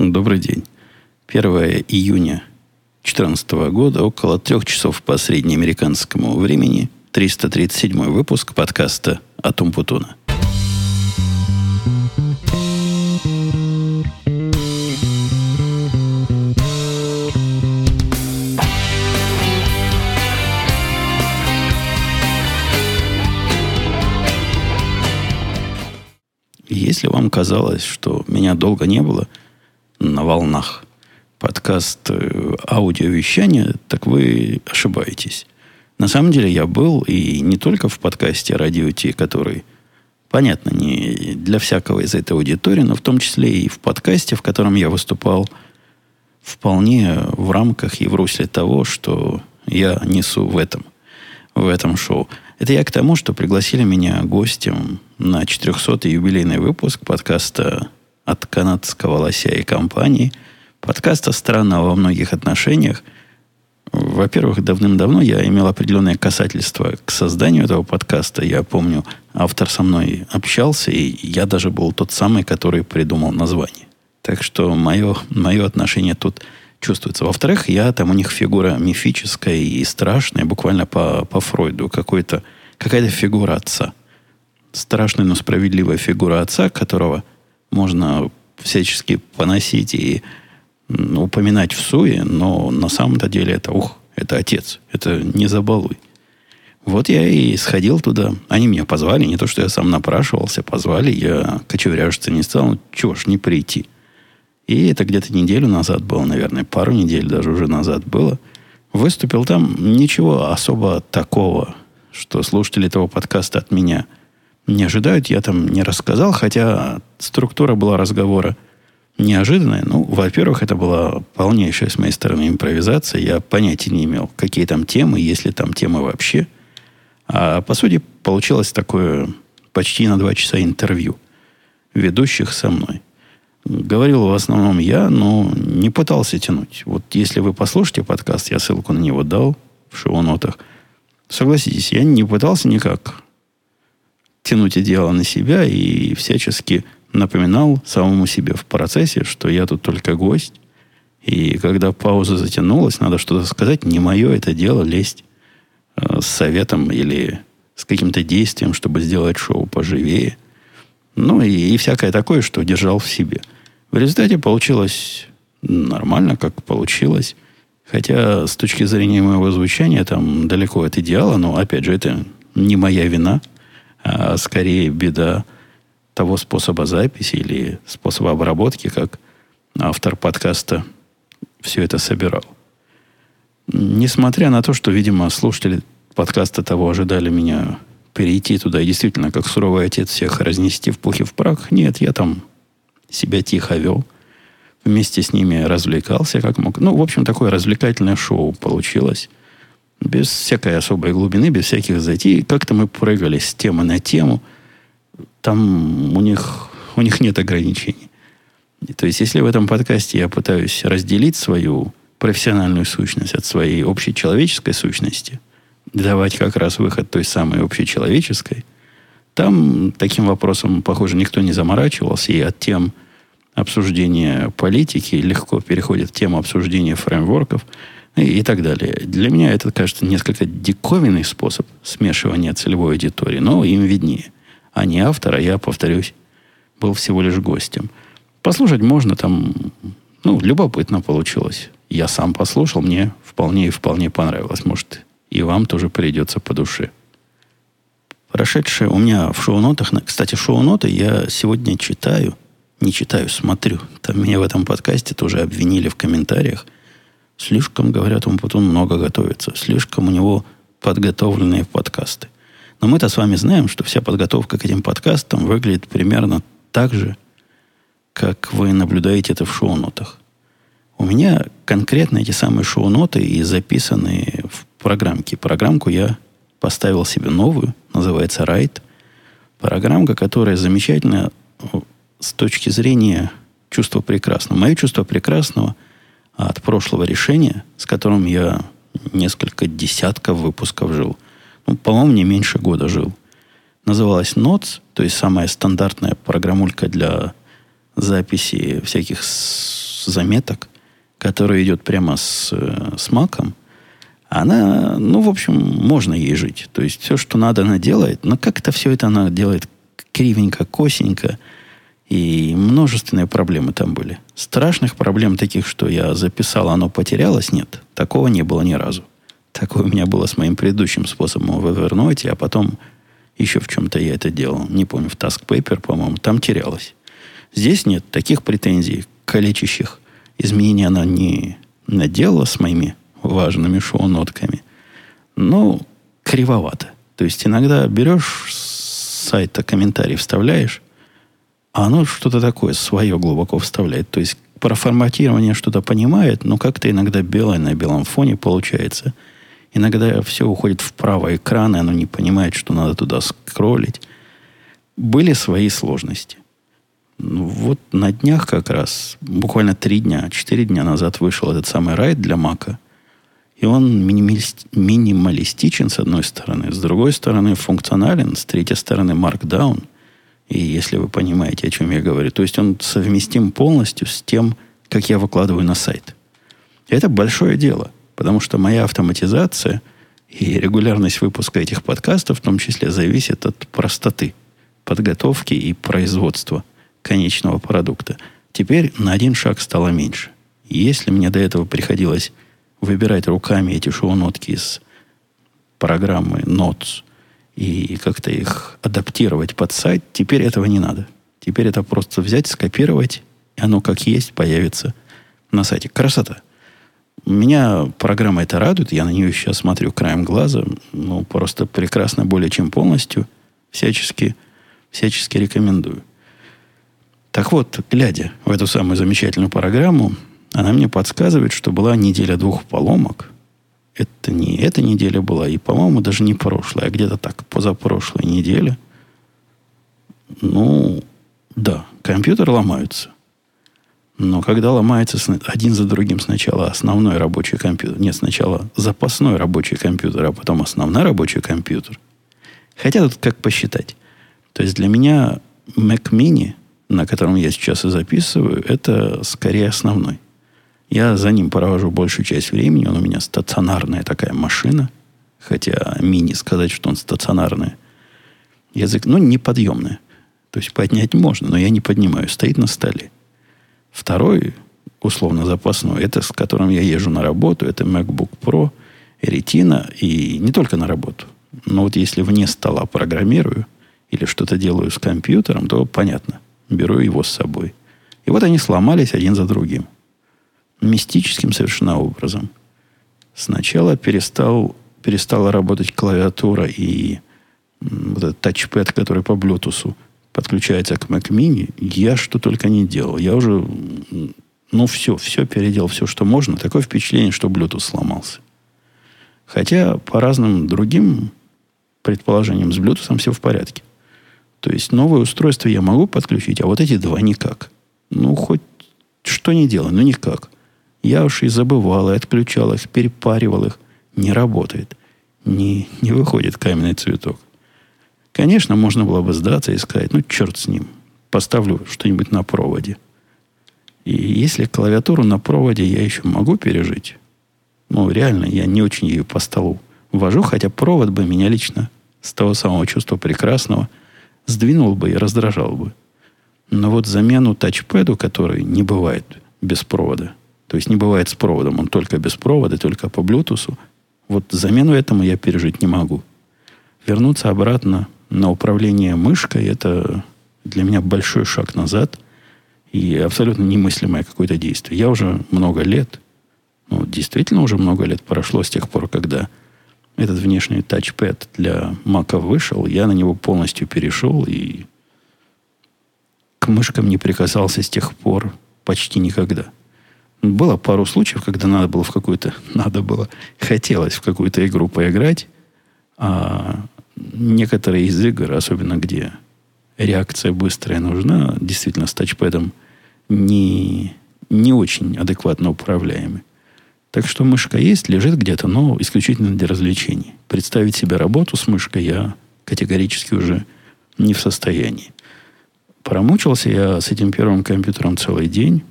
Добрый день. 1 июня 2014 года, около трех часов по среднеамериканскому времени, 337 выпуск подкаста «Атум Путуна». Если вам казалось, что меня долго не было – волнах подкаст э, аудиовещания, так вы ошибаетесь. На самом деле я был и не только в подкасте «Радио Ти», который, понятно, не для всякого из этой аудитории, но в том числе и в подкасте, в котором я выступал вполне в рамках и в русле того, что я несу в этом, в этом шоу. Это я к тому, что пригласили меня гостем на 400-й юбилейный выпуск подкаста от канадского лося и компании. Подкаста странного во многих отношениях. Во-первых, давным-давно я имел определенное касательство к созданию этого подкаста. Я помню, автор со мной общался, и я даже был тот самый, который придумал название. Так что мое, мое отношение тут чувствуется. Во-вторых, я там у них фигура мифическая и страшная, буквально по, по Фройду. Какой-то, какая-то фигура отца. Страшная, но справедливая фигура отца, которого – можно всячески поносить и упоминать в суе, но на самом-то деле это, ух, это отец, это не забалуй. Вот я и сходил туда. Они меня позвали, не то, что я сам напрашивался, позвали, я кочевряжиться не стал, ну, чего ж не прийти. И это где-то неделю назад было, наверное, пару недель даже уже назад было. Выступил там ничего особо такого, что слушатели этого подкаста от меня – не ожидают, я там не рассказал, хотя структура была разговора неожиданная. Ну, во-первых, это была полнейшая с моей стороны импровизация. Я понятия не имел, какие там темы, есть ли там темы вообще. А по сути, получилось такое почти на два часа интервью ведущих со мной. Говорил в основном я, но не пытался тянуть. Вот если вы послушаете подкаст, я ссылку на него дал в шоу-нотах. Согласитесь, я не пытался никак тянуть дело на себя и всячески напоминал самому себе в процессе, что я тут только гость. И когда пауза затянулась, надо что-то сказать. Не мое это дело лезть э, с советом или с каким-то действием, чтобы сделать шоу поживее. Ну и, и всякое такое, что держал в себе. В результате получилось нормально, как получилось. Хотя с точки зрения моего звучания там далеко от идеала, но опять же это не моя вина – а скорее беда того способа записи или способа обработки, как автор подкаста все это собирал. Несмотря на то, что, видимо, слушатели подкаста того ожидали меня перейти туда и действительно, как суровый отец, всех разнести в пух и в прах, нет, я там себя тихо вел. Вместе с ними развлекался как мог. Ну, в общем, такое развлекательное шоу получилось без всякой особой глубины, без всяких затей. Как-то мы прыгали с темы на тему. Там у них, у них нет ограничений. То есть, если в этом подкасте я пытаюсь разделить свою профессиональную сущность от своей общечеловеческой сущности, давать как раз выход той самой общечеловеческой, там таким вопросом, похоже, никто не заморачивался, и от тем обсуждения политики легко переходит в тему обсуждения фреймворков – и, так далее. Для меня это, кажется, несколько диковинный способ смешивания целевой аудитории, но им виднее. А не автор, а я, повторюсь, был всего лишь гостем. Послушать можно там, ну, любопытно получилось. Я сам послушал, мне вполне и вполне понравилось. Может, и вам тоже придется по душе. Прошедшее у меня в шоу-нотах, кстати, шоу-ноты я сегодня читаю, не читаю, смотрю. Там меня в этом подкасте тоже обвинили в комментариях – Слишком, говорят, он потом много готовится. Слишком у него подготовленные подкасты. Но мы-то с вами знаем, что вся подготовка к этим подкастам выглядит примерно так же, как вы наблюдаете это в шоу-нотах. У меня конкретно эти самые шоу-ноты и записаны в программке. Программку я поставил себе новую, называется Write. Программка, которая замечательная с точки зрения чувства прекрасного. Мое чувство прекрасного – от прошлого решения, с которым я несколько десятков выпусков жил. Ну, по-моему, не меньше года жил. Называлась Notes, то есть самая стандартная программулька для записи всяких заметок, которая идет прямо с, с маком, она, ну, в общем, можно ей жить. То есть все, что надо, она делает, но как-то все это она делает кривенько, косенько, и множественные проблемы там были. Страшных проблем таких, что я записал, оно потерялось, нет. Такого не было ни разу. Такое у меня было с моим предыдущим способом в Evernote, а потом еще в чем-то я это делал. Не помню, в Task Paper, по-моему, там терялось. Здесь нет таких претензий, калечащих. Изменений она не наделала с моими важными шоу-нотками. Но кривовато. То есть иногда берешь с сайта комментарий, вставляешь, а оно что-то такое свое глубоко вставляет. То есть про форматирование что-то понимает, но как-то иногда белое на белом фоне получается. Иногда все уходит вправо экрана, и оно не понимает, что надо туда скроллить. Были свои сложности. Ну, вот на днях как раз, буквально три дня, четыре дня назад вышел этот самый райд для Мака. И он минималистичен, с одной стороны, с другой стороны, функционален, с третьей стороны, Markdown. И если вы понимаете, о чем я говорю, то есть он совместим полностью с тем, как я выкладываю на сайт. Это большое дело, потому что моя автоматизация и регулярность выпуска этих подкастов в том числе зависит от простоты подготовки и производства конечного продукта. Теперь на один шаг стало меньше. Если мне до этого приходилось выбирать руками эти шоу-нотки из программы Notes и как-то их адаптировать под сайт, теперь этого не надо. Теперь это просто взять, скопировать, и оно как есть появится на сайте. Красота. Меня программа это радует, я на нее сейчас смотрю краем глаза, ну, просто прекрасно, более чем полностью, всячески, всячески рекомендую. Так вот, глядя в эту самую замечательную программу, она мне подсказывает, что была неделя двух поломок. Это не эта неделя была, и, по-моему, даже не прошлая, а где-то так, позапрошлой неделе. Ну, да, компьютер ломаются. Но когда ломается один за другим сначала основной рабочий компьютер, нет, сначала запасной рабочий компьютер, а потом основной рабочий компьютер. Хотя тут как посчитать. То есть для меня Mac Mini, на котором я сейчас и записываю, это скорее основной. Я за ним провожу большую часть времени. Он у меня стационарная такая машина. Хотя мини сказать, что он стационарный. Язык, ну, неподъемный. То есть поднять можно, но я не поднимаю. Стоит на столе. Второй, условно запасной, это с которым я езжу на работу. Это MacBook Pro, Retina. И не только на работу. Но вот если вне стола программирую или что-то делаю с компьютером, то понятно. Беру его с собой. И вот они сломались один за другим мистическим совершенно образом. Сначала перестал, перестала работать клавиатура и вот этот тачпэд, который по Bluetooth подключается к Mac Mini. Я что только не делал. Я уже, ну, все, все переделал, все, что можно. Такое впечатление, что Bluetooth сломался. Хотя по разным другим предположениям с Bluetooth все в порядке. То есть новое устройство я могу подключить, а вот эти два никак. Ну, хоть что не делай, но никак. Я уж и забывал, и отключал их, перепаривал их. Не работает. Не, не выходит каменный цветок. Конечно, можно было бы сдаться и сказать, ну, черт с ним. Поставлю что-нибудь на проводе. И если клавиатуру на проводе я еще могу пережить, ну, реально, я не очень ее по столу вожу, хотя провод бы меня лично с того самого чувства прекрасного сдвинул бы и раздражал бы. Но вот замену тачпэду, который не бывает без провода, то есть не бывает с проводом, он только без провода, только по Bluetooth. Вот замену этому я пережить не могу. Вернуться обратно на управление мышкой – это для меня большой шаг назад и абсолютно немыслимое какое-то действие. Я уже много лет, ну, действительно уже много лет прошло с тех пор, когда этот внешний тачпэд для Мака вышел, я на него полностью перешел и к мышкам не прикасался с тех пор почти никогда – было пару случаев, когда надо было в какую-то, надо было, хотелось в какую-то игру поиграть, а некоторые из игр, особенно где реакция быстрая нужна, действительно с тачпэдом не, не очень адекватно управляемы. Так что мышка есть, лежит где-то, но исключительно для развлечений. Представить себе работу с мышкой я категорически уже не в состоянии. Промучился я с этим первым компьютером целый день.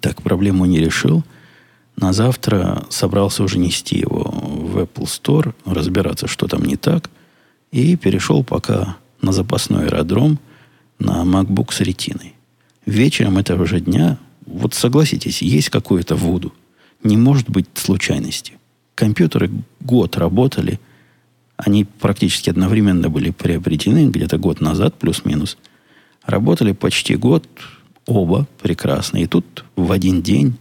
Так проблему не решил. На завтра собрался уже нести его в Apple Store, разбираться, что там не так. И перешел пока на запасной аэродром на MacBook с ретиной. Вечером этого же дня, вот согласитесь, есть какое-то вуду. Не может быть случайности. Компьютеры год работали, они практически одновременно были приобретены, где-то год назад, плюс-минус. Работали почти год, оба прекрасно. И тут в один день,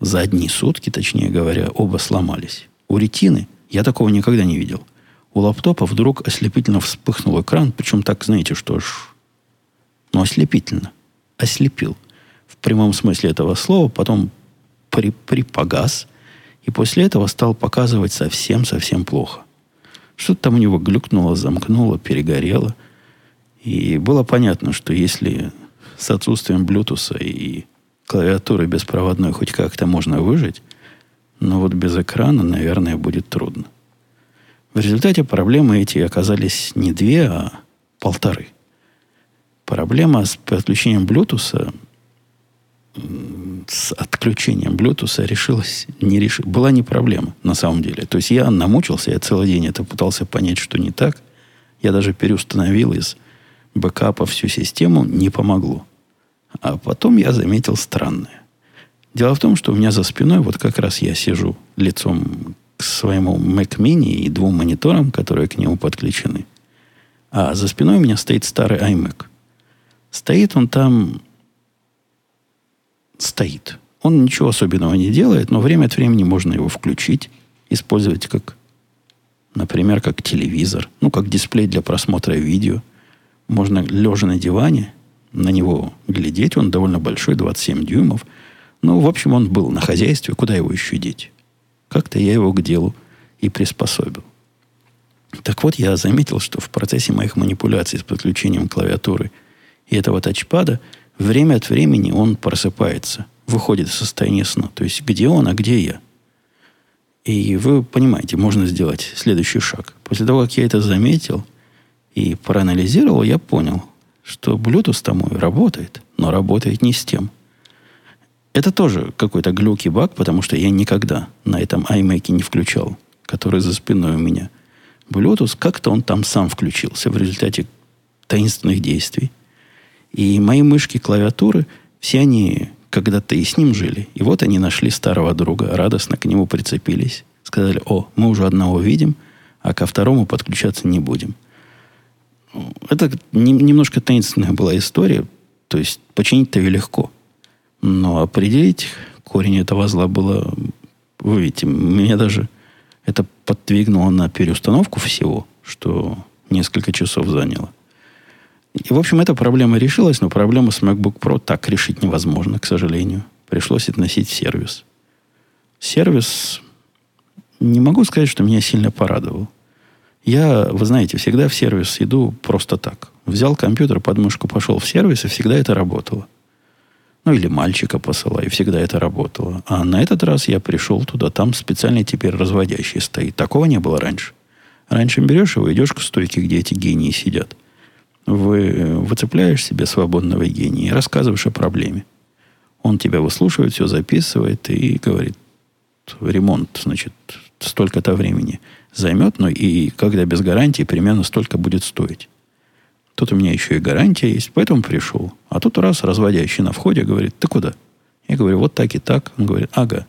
за одни сутки, точнее говоря, оба сломались. У ретины я такого никогда не видел. У лаптопа вдруг ослепительно вспыхнул экран, причем так, знаете, что ж, ну, ослепительно. Ослепил. В прямом смысле этого слова, потом при, припогас, и после этого стал показывать совсем-совсем плохо. Что-то там у него глюкнуло, замкнуло, перегорело. И было понятно, что если с отсутствием Bluetooth и клавиатуры беспроводной хоть как-то можно выжить, но вот без экрана, наверное, будет трудно. В результате проблемы эти оказались не две, а полторы. Проблема с подключением Bluetooth, с отключением Bluetooth решилась, не реш... была не проблема на самом деле. То есть я намучился, я целый день это пытался понять, что не так. Я даже переустановил из бэкапа всю систему, не помогло. А потом я заметил странное. Дело в том, что у меня за спиной, вот как раз я сижу лицом к своему Mac Mini и двум мониторам, которые к нему подключены. А за спиной у меня стоит старый iMac. Стоит он там... Стоит. Он ничего особенного не делает, но время от времени можно его включить, использовать как, например, как телевизор, ну, как дисплей для просмотра видео. Можно лежа на диване на него глядеть. Он довольно большой, 27 дюймов. Ну, в общем, он был на хозяйстве. Куда его еще деть? Как-то я его к делу и приспособил. Так вот, я заметил, что в процессе моих манипуляций с подключением клавиатуры и этого тачпада время от времени он просыпается, выходит из состояния сна. То есть, где он, а где я? И вы понимаете, можно сделать следующий шаг. После того, как я это заметил и проанализировал, я понял, что Bluetooth-то мой работает, но работает не с тем. Это тоже какой-то глюк баг, потому что я никогда на этом iMac не включал, который за спиной у меня. Bluetooth, как-то он там сам включился в результате таинственных действий. И мои мышки, клавиатуры, все они когда-то и с ним жили. И вот они нашли старого друга, радостно к нему прицепились. Сказали, о, мы уже одного видим, а ко второму подключаться не будем – это немножко таинственная была история. То есть починить-то ее легко. Но определить корень этого зла было... Вы видите, меня даже это подвигнуло на переустановку всего, что несколько часов заняло. И, в общем, эта проблема решилась, но проблему с MacBook Pro так решить невозможно, к сожалению. Пришлось относить в сервис. Сервис, не могу сказать, что меня сильно порадовал. Я, вы знаете, всегда в сервис иду просто так. Взял компьютер, подмышку, пошел в сервис, и всегда это работало. Ну, или мальчика посылаю, и всегда это работало. А на этот раз я пришел туда, там специальный теперь разводящий стоит. Такого не было раньше. Раньше берешь его, идешь к стойке, где эти гении сидят. Вы выцепляешь себе свободного гения и рассказываешь о проблеме. Он тебя выслушивает, все записывает и говорит, ремонт, значит, столько-то времени – займет, но и когда без гарантии, примерно столько будет стоить. Тут у меня еще и гарантия есть, поэтому пришел. А тут раз разводящий на входе говорит, ты куда? Я говорю, вот так и так. Он говорит, ага,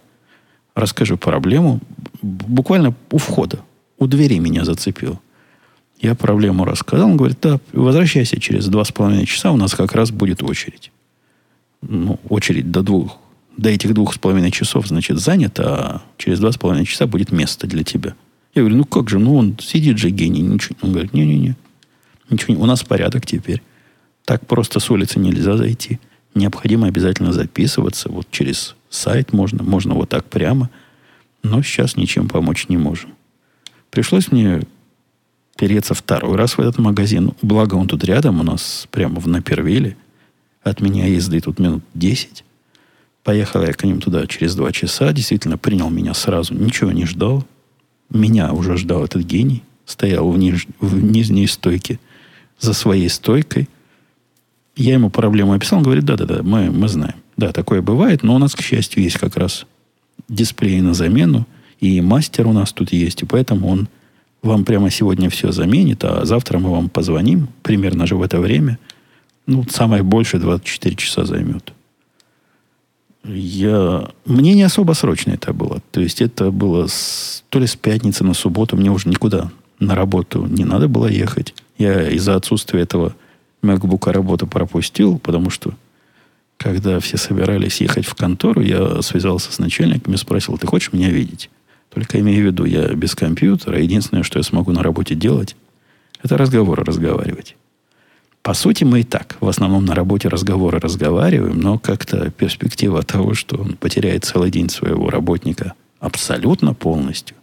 расскажи проблему. Буквально у входа, у двери меня зацепил. Я проблему рассказал. Он говорит, да, возвращайся через два с половиной часа, у нас как раз будет очередь. Ну, очередь до двух, до этих двух с половиной часов, значит, занята, а через два с половиной часа будет место для тебя. Я говорю, ну как же, ну он сидит же гений, ничего. Он говорит, не-не-не, ничего, не. у нас порядок теперь. Так просто с улицы нельзя зайти. Необходимо обязательно записываться. Вот через сайт можно, можно вот так прямо. Но сейчас ничем помочь не можем. Пришлось мне переться второй раз в этот магазин. Благо он тут рядом у нас, прямо в Напервиле. От меня езды тут минут 10. Поехал я к ним туда через два часа. Действительно, принял меня сразу. Ничего не ждал. Меня уже ждал этот гений. Стоял в, ниж, в нижней стойке за своей стойкой. Я ему проблему описал. Он говорит, да-да-да, мы, мы знаем. Да, такое бывает, но у нас, к счастью, есть как раз дисплей на замену, и мастер у нас тут есть, и поэтому он вам прямо сегодня все заменит, а завтра мы вам позвоним, примерно же в это время. Ну, самое больше 24 часа займет. Я... Мне не особо срочно это было. То есть это было с... то ли с пятницы на субботу. Мне уже никуда на работу не надо было ехать. Я из-за отсутствия этого MacBook работу пропустил, потому что когда все собирались ехать в контору, я связался с начальником и спросил, ты хочешь меня видеть? Только имею в виду, я без компьютера. Единственное, что я смогу на работе делать, это разговоры разговаривать. По сути, мы и так в основном на работе разговоры разговариваем, но как-то перспектива того, что он потеряет целый день своего работника абсолютно полностью,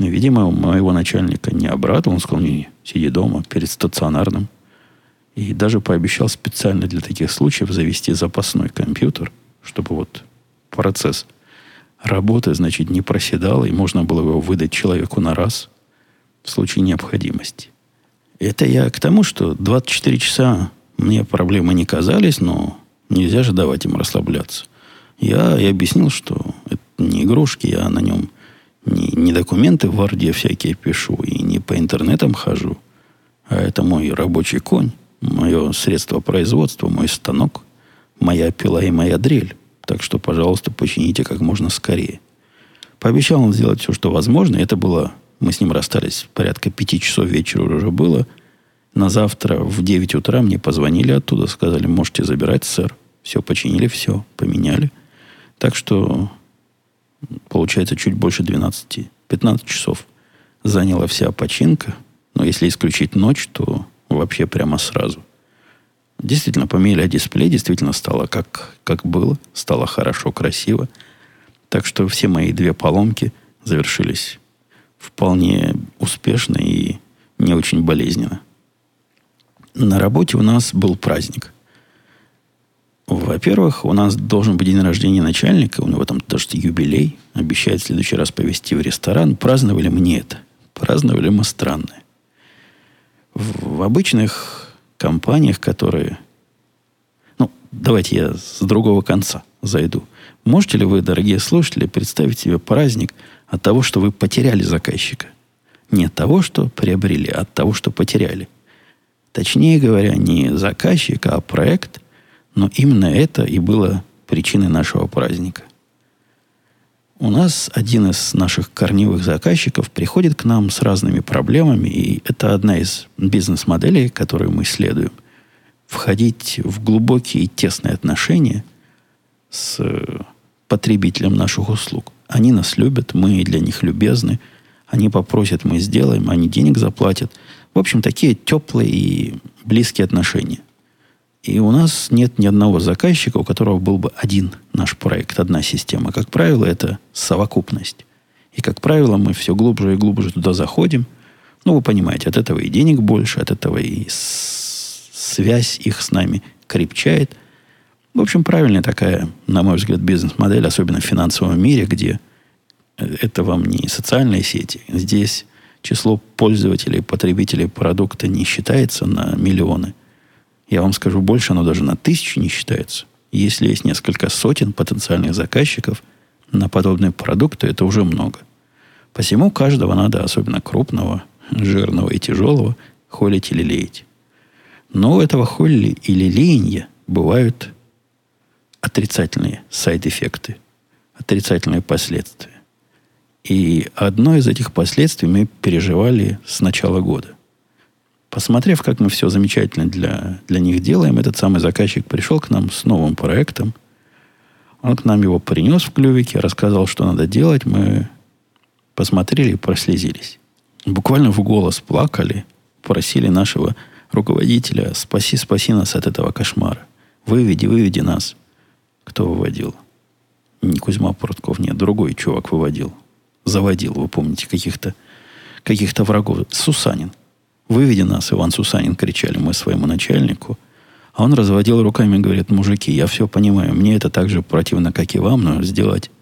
ну, видимо, моего начальника не обрадовал. Он сказал, не, сиди дома перед стационарным. И даже пообещал специально для таких случаев завести запасной компьютер, чтобы вот процесс работы, значит, не проседал, и можно было его выдать человеку на раз в случае необходимости. Это я к тому, что 24 часа мне проблемы не казались, но нельзя же давать им расслабляться. Я и объяснил, что это не игрушки, я на нем не, не документы в Варде всякие пишу и не по интернетам хожу, а это мой рабочий конь, мое средство производства, мой станок, моя пила и моя дрель. Так что, пожалуйста, почините как можно скорее. Пообещал он сделать все, что возможно. Это было мы с ним расстались порядка пяти часов вечера уже было. На завтра в 9 утра мне позвонили оттуда, сказали, можете забирать, сэр. Все починили, все поменяли. Так что, получается, чуть больше 12, 15 часов заняла вся починка. Но если исключить ночь, то вообще прямо сразу. Действительно, поменяли дисплей, действительно стало как, как было. Стало хорошо, красиво. Так что все мои две поломки завершились вполне успешно и не очень болезненно. На работе у нас был праздник. Во-первых, у нас должен быть день рождения начальника, у него там даже юбилей, обещает в следующий раз повезти в ресторан. Праздновали мы не это. Праздновали мы странное. В обычных компаниях, которые... Ну, давайте я с другого конца зайду. Можете ли вы, дорогие слушатели, представить себе праздник – от того, что вы потеряли заказчика. Не от того, что приобрели, а от того, что потеряли. Точнее говоря, не заказчик, а проект. Но именно это и было причиной нашего праздника. У нас один из наших корневых заказчиков приходит к нам с разными проблемами, и это одна из бизнес-моделей, которую мы следуем. Входить в глубокие и тесные отношения с потребителем наших услуг. Они нас любят, мы для них любезны. Они попросят, мы сделаем, они денег заплатят. В общем, такие теплые и близкие отношения. И у нас нет ни одного заказчика, у которого был бы один наш проект, одна система. Как правило, это совокупность. И, как правило, мы все глубже и глубже туда заходим. Ну, вы понимаете, от этого и денег больше, от этого и связь их с нами крепчает. В общем, правильная такая, на мой взгляд, бизнес-модель, особенно в финансовом мире, где это вам не социальные сети. Здесь число пользователей, потребителей продукта не считается на миллионы. Я вам скажу больше, оно даже на тысячи не считается. Если есть несколько сотен потенциальных заказчиков на подобные продукты, это уже много. Посему каждого надо, особенно крупного, жирного и тяжелого, холить или леять. Но у этого холли или леяния бывают отрицательные сайд-эффекты, отрицательные последствия. И одно из этих последствий мы переживали с начала года. Посмотрев, как мы все замечательно для, для них делаем, этот самый заказчик пришел к нам с новым проектом. Он к нам его принес в клювике, рассказал, что надо делать. Мы посмотрели и прослезились. Буквально в голос плакали, просили нашего руководителя, спаси, спаси нас от этого кошмара. Выведи, выведи нас. Кто выводил? Не Кузьма Прутков, нет, другой чувак выводил. Заводил, вы помните, каких-то каких врагов. Сусанин. Выведи нас, Иван Сусанин, кричали мы своему начальнику. А он разводил руками и говорит, мужики, я все понимаю, мне это так же противно, как и вам, но сделать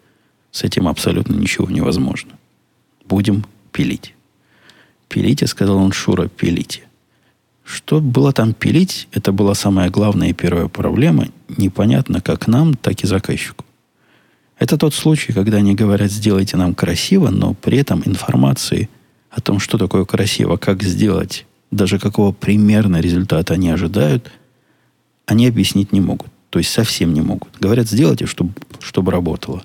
с этим абсолютно ничего невозможно. Будем пилить. Пилите, сказал он Шура, пилите. Что было там пилить, это была самая главная и первая проблема. Непонятно как нам, так и заказчику. Это тот случай, когда они говорят, сделайте нам красиво, но при этом информации о том, что такое красиво, как сделать, даже какого примерно результата они ожидают, они объяснить не могут. То есть совсем не могут. Говорят, сделайте, чтобы, чтобы работало.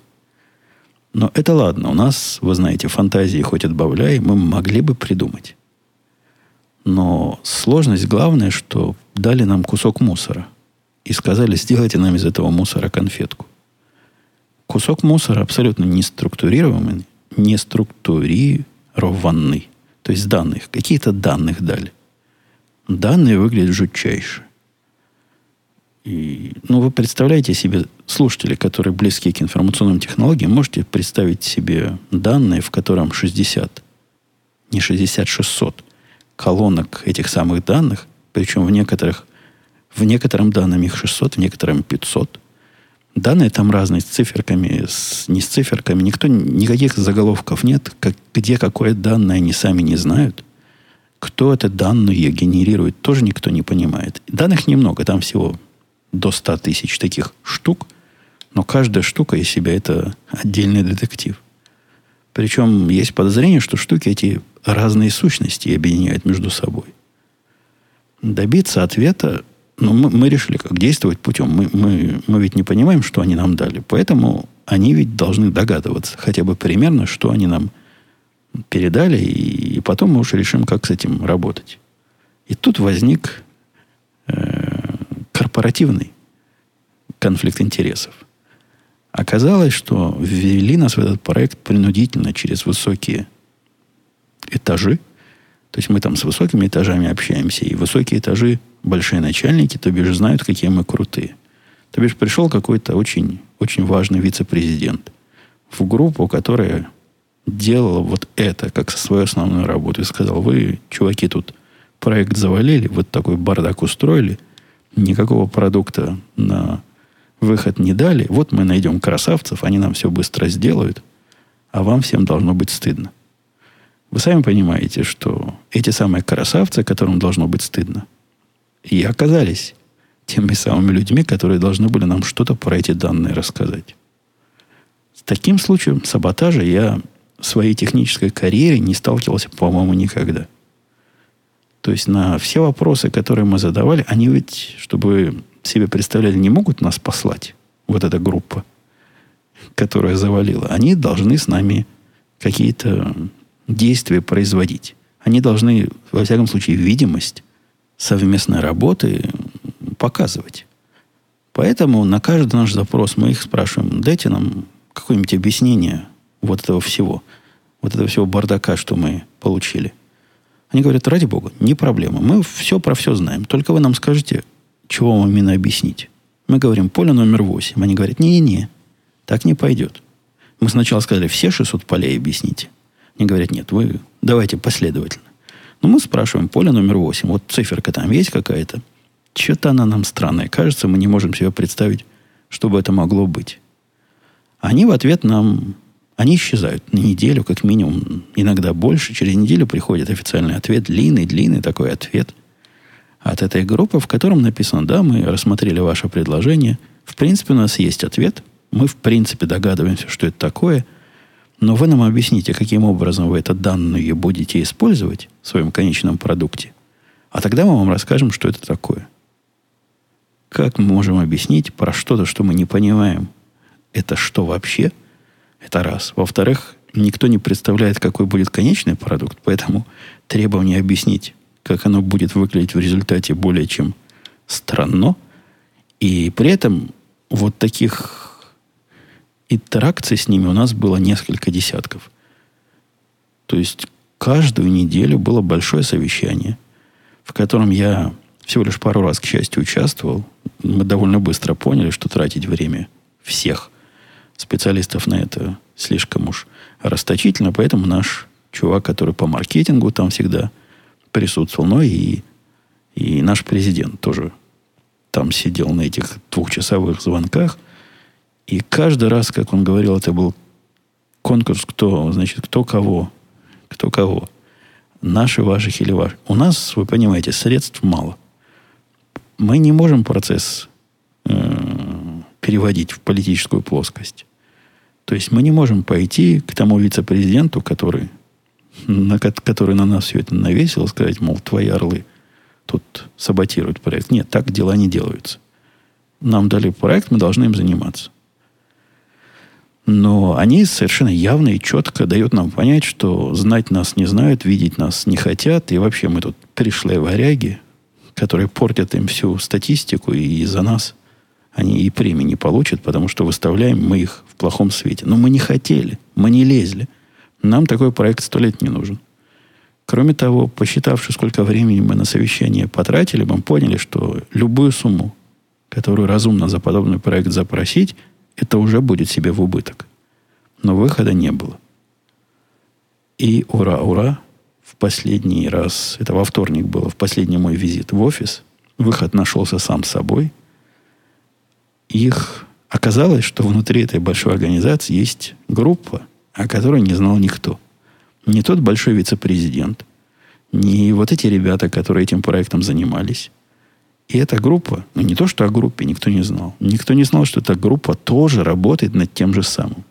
Но это ладно. У нас, вы знаете, фантазии хоть отбавляй, мы могли бы придумать. Но сложность главная, что дали нам кусок мусора. И сказали, сделайте нам из этого мусора конфетку. Кусок мусора абсолютно не структурированный, не структурированный. То есть данных. Какие-то данных дали. Данные выглядят жутчайше. И, ну, вы представляете себе, слушатели, которые близки к информационным технологиям, можете представить себе данные, в котором 60, не 60, 600 колонок этих самых данных, причем в некоторых, в некотором данном их 600, в некотором 500. Данные там разные, с циферками, с, не с циферками. Никто, никаких заголовков нет. Как, где какое данное, они сами не знают. Кто это данные генерирует, тоже никто не понимает. Данных немного, там всего до 100 тысяч таких штук, но каждая штука из себя это отдельный детектив. Причем есть подозрение, что штуки эти разные сущности объединяют между собой. Добиться ответа, ну, мы, мы решили, как действовать путем. Мы, мы, мы ведь не понимаем, что они нам дали. Поэтому они ведь должны догадываться хотя бы примерно, что они нам передали, и, и потом мы уже решим, как с этим работать. И тут возник э, корпоративный конфликт интересов. Оказалось, что ввели нас в этот проект принудительно через высокие этажи. То есть мы там с высокими этажами общаемся, и высокие этажи, большие начальники, то бишь знают, какие мы крутые. То бишь пришел какой-то очень, очень важный вице-президент в группу, которая делала вот это как свою основную работу. И сказал, вы, чуваки, тут проект завалили, вот такой бардак устроили – никакого продукта на выход не дали. Вот мы найдем красавцев, они нам все быстро сделают, а вам всем должно быть стыдно. Вы сами понимаете, что эти самые красавцы, которым должно быть стыдно, и оказались теми самыми людьми, которые должны были нам что-то про эти данные рассказать. С таким случаем саботажа я в своей технической карьере не сталкивался, по-моему, никогда. То есть на все вопросы, которые мы задавали, они ведь, чтобы себе представляли, не могут нас послать, вот эта группа, которая завалила. Они должны с нами какие-то действия производить. Они должны, во всяком случае, видимость совместной работы показывать. Поэтому на каждый наш запрос мы их спрашиваем, дайте нам какое-нибудь объяснение вот этого всего, вот этого всего бардака, что мы получили – они говорят, ради бога, не проблема. Мы все про все знаем. Только вы нам скажите, чего вам именно объяснить. Мы говорим, поле номер 8. Они говорят, не-не-не, так не пойдет. Мы сначала сказали, все 600 полей объясните. Они говорят, нет, вы давайте последовательно. Но мы спрашиваем, поле номер 8, вот циферка там есть какая-то? Что-то она нам странная. Кажется, мы не можем себе представить, чтобы это могло быть. Они в ответ нам они исчезают на неделю, как минимум, иногда больше. Через неделю приходит официальный ответ, длинный, длинный такой ответ от этой группы, в котором написано, да, мы рассмотрели ваше предложение. В принципе, у нас есть ответ. Мы, в принципе, догадываемся, что это такое. Но вы нам объясните, каким образом вы это данные будете использовать в своем конечном продукте. А тогда мы вам расскажем, что это такое. Как мы можем объяснить про что-то, что мы не понимаем? Это что вообще – это раз. Во-вторых, никто не представляет, какой будет конечный продукт, поэтому требование объяснить, как оно будет выглядеть в результате более чем странно. И при этом вот таких интеракций с ними у нас было несколько десятков. То есть каждую неделю было большое совещание, в котором я всего лишь пару раз, к счастью, участвовал. Мы довольно быстро поняли, что тратить время всех специалистов на это слишком уж расточительно, поэтому наш чувак, который по маркетингу там всегда присутствовал, но и, и наш президент тоже там сидел на этих двухчасовых звонках. И каждый раз, как он говорил, это был конкурс, кто, значит, кто кого, кто кого Наши, ваших или ваших. У нас, вы понимаете, средств мало. Мы не можем процесс э, переводить в политическую плоскость. То есть мы не можем пойти к тому вице-президенту, который на, который на нас все это навесил, сказать, мол, твои орлы тут саботируют проект. Нет, так дела не делаются. Нам дали проект, мы должны им заниматься. Но они совершенно явно и четко дают нам понять, что знать нас не знают, видеть нас не хотят, и вообще мы тут пришлые варяги, которые портят им всю статистику, и за нас они и премии не получат, потому что выставляем мы их в плохом свете. Но мы не хотели, мы не лезли. Нам такой проект сто лет не нужен. Кроме того, посчитавши, сколько времени мы на совещание потратили, мы поняли, что любую сумму, которую разумно за подобный проект запросить, это уже будет себе в убыток. Но выхода не было. И ура, ура, в последний раз, это во вторник было, в последний мой визит в офис, выход нашелся сам собой. Их оказалось, что внутри этой большой организации есть группа, о которой не знал никто. Не тот большой вице-президент, не вот эти ребята, которые этим проектом занимались. И эта группа, ну не то, что о группе никто не знал. Никто не знал, что эта группа тоже работает над тем же самым.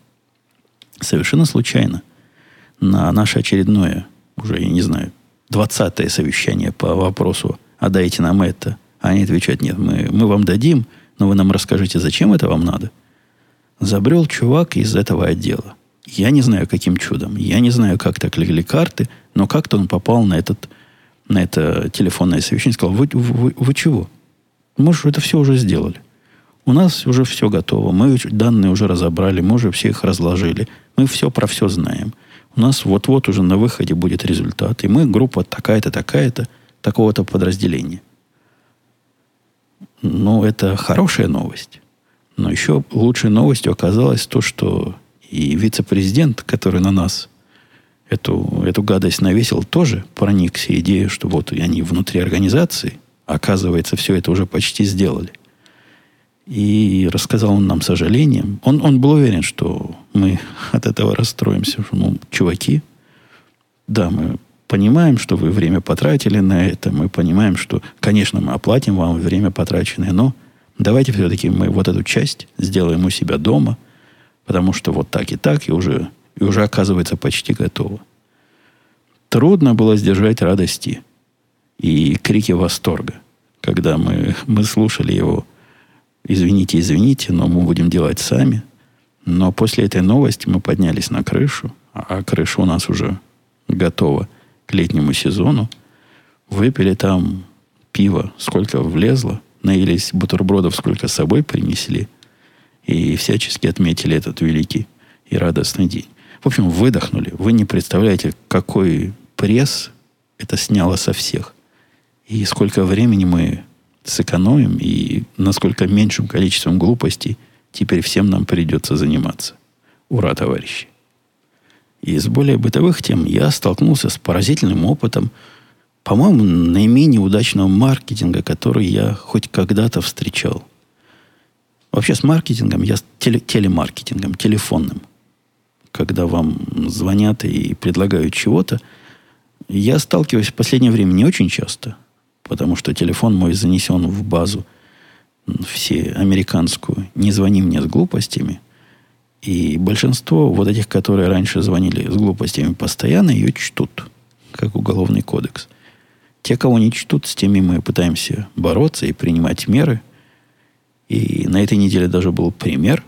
Совершенно случайно на наше очередное, уже, я не знаю, двадцатое совещание по вопросу «А дайте нам это?» Они отвечают «Нет, мы, мы вам дадим, но вы нам расскажите, зачем это вам надо?» Забрел чувак из этого отдела. Я не знаю, каким чудом. Я не знаю, как так легли карты, но как-то он попал на, этот, на это телефонное совещание и сказал, вы, вы, вы чего? Мы же это все уже сделали. У нас уже все готово. Мы данные уже разобрали, мы уже все их разложили. Мы все про все знаем. У нас вот-вот уже на выходе будет результат. И мы группа такая-то, такая-то, такого-то подразделения. Ну, это хорошая новость. Но еще лучшей новостью оказалось то, что и вице-президент, который на нас эту, эту гадость навесил, тоже проникся идеей, что вот они внутри организации, оказывается, все это уже почти сделали. И рассказал он нам сожалением. Он, он был уверен, что мы от этого расстроимся. Ну, чуваки, да, мы понимаем, что вы время потратили на это. Мы понимаем, что, конечно, мы оплатим вам время потраченное, но давайте все-таки мы вот эту часть сделаем у себя дома – Потому что вот так и так, и уже, и уже оказывается почти готово. Трудно было сдержать радости и крики восторга, когда мы, мы слушали его «Извините, извините, но мы будем делать сами». Но после этой новости мы поднялись на крышу, а крыша у нас уже готова к летнему сезону. Выпили там пиво, сколько влезло, наелись бутербродов, сколько с собой принесли – и всячески отметили этот великий и радостный день. В общем, выдохнули. Вы не представляете, какой пресс это сняло со всех. И сколько времени мы сэкономим, и насколько меньшим количеством глупостей теперь всем нам придется заниматься. Ура, товарищи! Из более бытовых тем я столкнулся с поразительным опытом, по-моему, наименее удачного маркетинга, который я хоть когда-то встречал – Вообще с маркетингом, я с теле, телемаркетингом, телефонным, когда вам звонят и предлагают чего-то, я сталкиваюсь в последнее время не очень часто, потому что телефон мой занесен в базу все американскую «Не звони мне с глупостями». И большинство вот этих, которые раньше звонили с глупостями, постоянно ее чтут, как уголовный кодекс. Те, кого не чтут, с теми мы пытаемся бороться и принимать меры – и на этой неделе даже был пример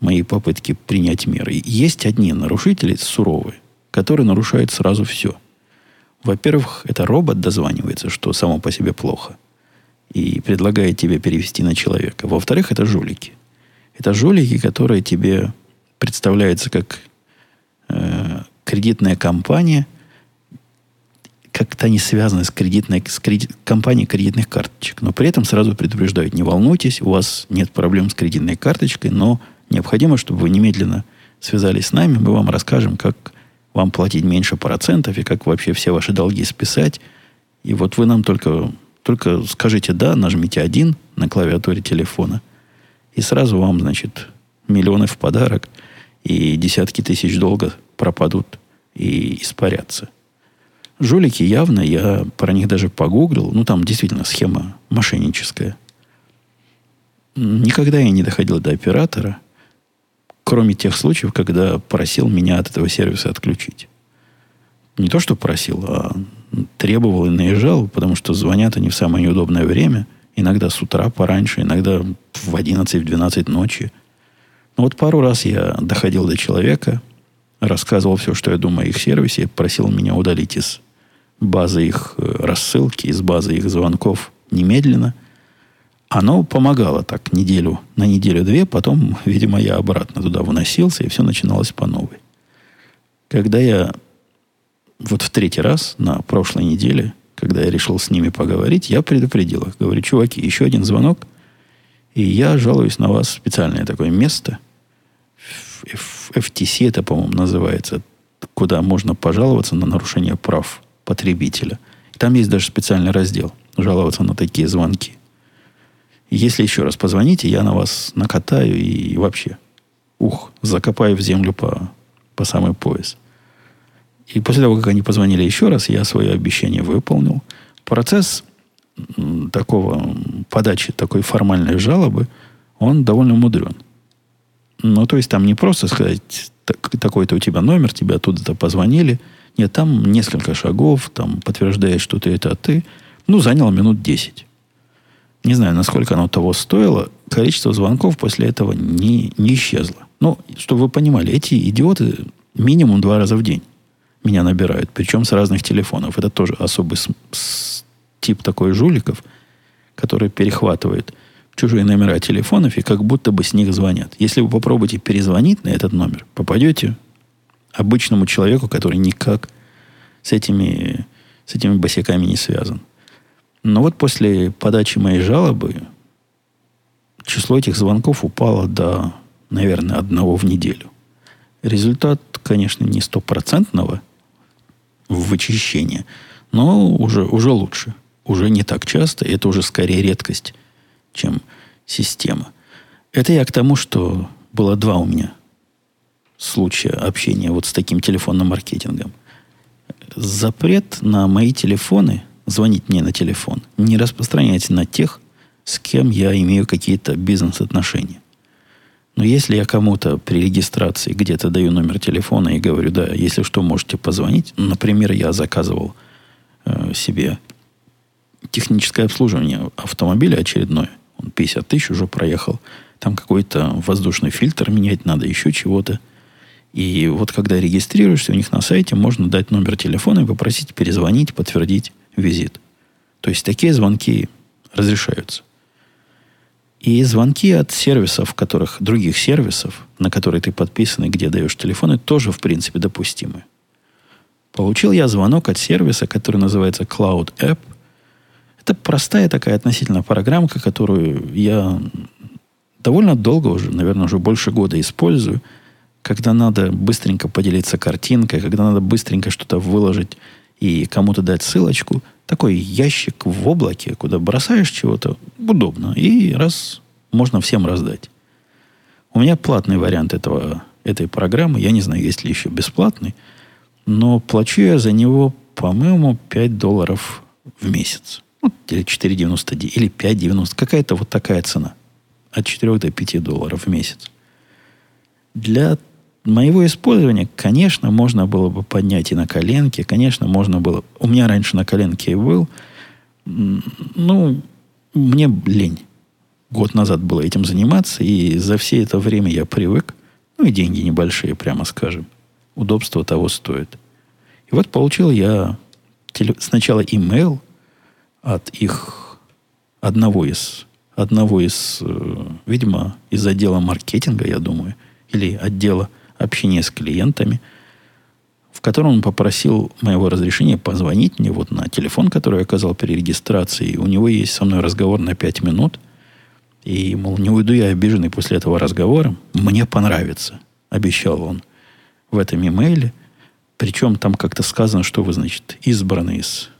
моей попытки принять меры. Есть одни нарушители суровые, которые нарушают сразу все. Во-первых, это робот дозванивается, что само по себе плохо, и предлагает тебе перевести на человека. Во-вторых, это жулики. Это жулики, которые тебе представляются как э, кредитная компания – как-то они связаны с кредитной с кредит, компанией кредитных карточек. Но при этом сразу предупреждают, не волнуйтесь, у вас нет проблем с кредитной карточкой, но необходимо, чтобы вы немедленно связались с нами, мы вам расскажем, как вам платить меньше процентов и как вообще все ваши долги списать. И вот вы нам только, только скажите «да», нажмите «один» на клавиатуре телефона, и сразу вам, значит, миллионы в подарок, и десятки тысяч долга пропадут и испарятся – Жулики явно, я про них даже погуглил. Ну, там действительно схема мошенническая. Никогда я не доходил до оператора, кроме тех случаев, когда просил меня от этого сервиса отключить. Не то, что просил, а требовал и наезжал, потому что звонят они в самое неудобное время. Иногда с утра пораньше, иногда в 11-12 ночи. Но вот пару раз я доходил до человека, рассказывал все, что я думаю о их сервисе, просил меня удалить из базы их э, рассылки, из базы их звонков немедленно. Оно помогало так неделю, на неделю-две, потом, видимо, я обратно туда выносился, и все начиналось по новой. Когда я вот в третий раз на прошлой неделе, когда я решил с ними поговорить, я предупредил их. Говорю, чуваки, еще один звонок, и я жалуюсь на вас в специальное такое место. FTC это, по-моему, называется, куда можно пожаловаться на нарушение прав потребителя. Там есть даже специальный раздел жаловаться на такие звонки. если еще раз позвоните, я на вас накатаю и вообще, ух, закопаю в землю по, по самый пояс. И после того, как они позвонили еще раз, я свое обещание выполнил. Процесс такого подачи такой формальной жалобы, он довольно мудрен. Ну, то есть там не просто сказать, такой-то у тебя номер, тебе оттуда-то позвонили. Нет, там несколько шагов, там подтверждает, что ты это ты. Ну, заняло минут 10. Не знаю, насколько оно того стоило. Количество звонков после этого не, не исчезло. Ну, чтобы вы понимали, эти идиоты минимум два раза в день меня набирают. Причем с разных телефонов. Это тоже особый с, с, тип такой жуликов, который перехватывает чужие номера телефонов и как будто бы с них звонят. Если вы попробуете перезвонить на этот номер, попадете обычному человеку, который никак с этими, с этими босиками не связан. Но вот после подачи моей жалобы число этих звонков упало до, наверное, одного в неделю. Результат, конечно, не стопроцентного вычищения, но уже, уже лучше. Уже не так часто, это уже скорее редкость, чем система. Это я к тому, что было два у меня случая общения вот с таким телефонным маркетингом. Запрет на мои телефоны, звонить мне на телефон, не распространяется на тех, с кем я имею какие-то бизнес-отношения. Но если я кому-то при регистрации где-то даю номер телефона и говорю, да, если что, можете позвонить. Например, я заказывал э, себе техническое обслуживание автомобиля очередное. Он 50 тысяч уже проехал. Там какой-то воздушный фильтр менять надо, еще чего-то. И вот когда регистрируешься, у них на сайте можно дать номер телефона и попросить перезвонить, подтвердить визит. То есть такие звонки разрешаются. И звонки от сервисов, которых, других сервисов, на которые ты подписан и где даешь телефоны, тоже, в принципе, допустимы. Получил я звонок от сервиса, который называется Cloud App. Это простая такая относительно программка, которую я довольно долго уже, наверное, уже больше года использую – когда надо быстренько поделиться картинкой, когда надо быстренько что-то выложить и кому-то дать ссылочку, такой ящик в облаке, куда бросаешь чего-то, удобно. И раз можно всем раздать. У меня платный вариант этого, этой программы. Я не знаю, есть ли еще бесплатный. Но плачу я за него, по-моему, 5 долларов в месяц. Вот, или 4,99, или 5,90. Какая-то вот такая цена. От 4 до 5 долларов в месяц. Для моего использования, конечно, можно было бы поднять и на коленке, конечно, можно было... У меня раньше на коленке и был. Ну, мне лень. Год назад было этим заниматься, и за все это время я привык. Ну, и деньги небольшие, прямо скажем. Удобство того стоит. И вот получил я теле... сначала имейл от их одного из, одного из, э, видимо, из отдела маркетинга, я думаю, или отдела общение с клиентами, в котором он попросил моего разрешения позвонить мне вот на телефон, который я оказал при регистрации. У него есть со мной разговор на 5 минут. И, мол, не уйду я обиженный после этого разговора. Мне понравится, обещал он в этом имейле. Причем там как-то сказано, что вы, значит, избраны из,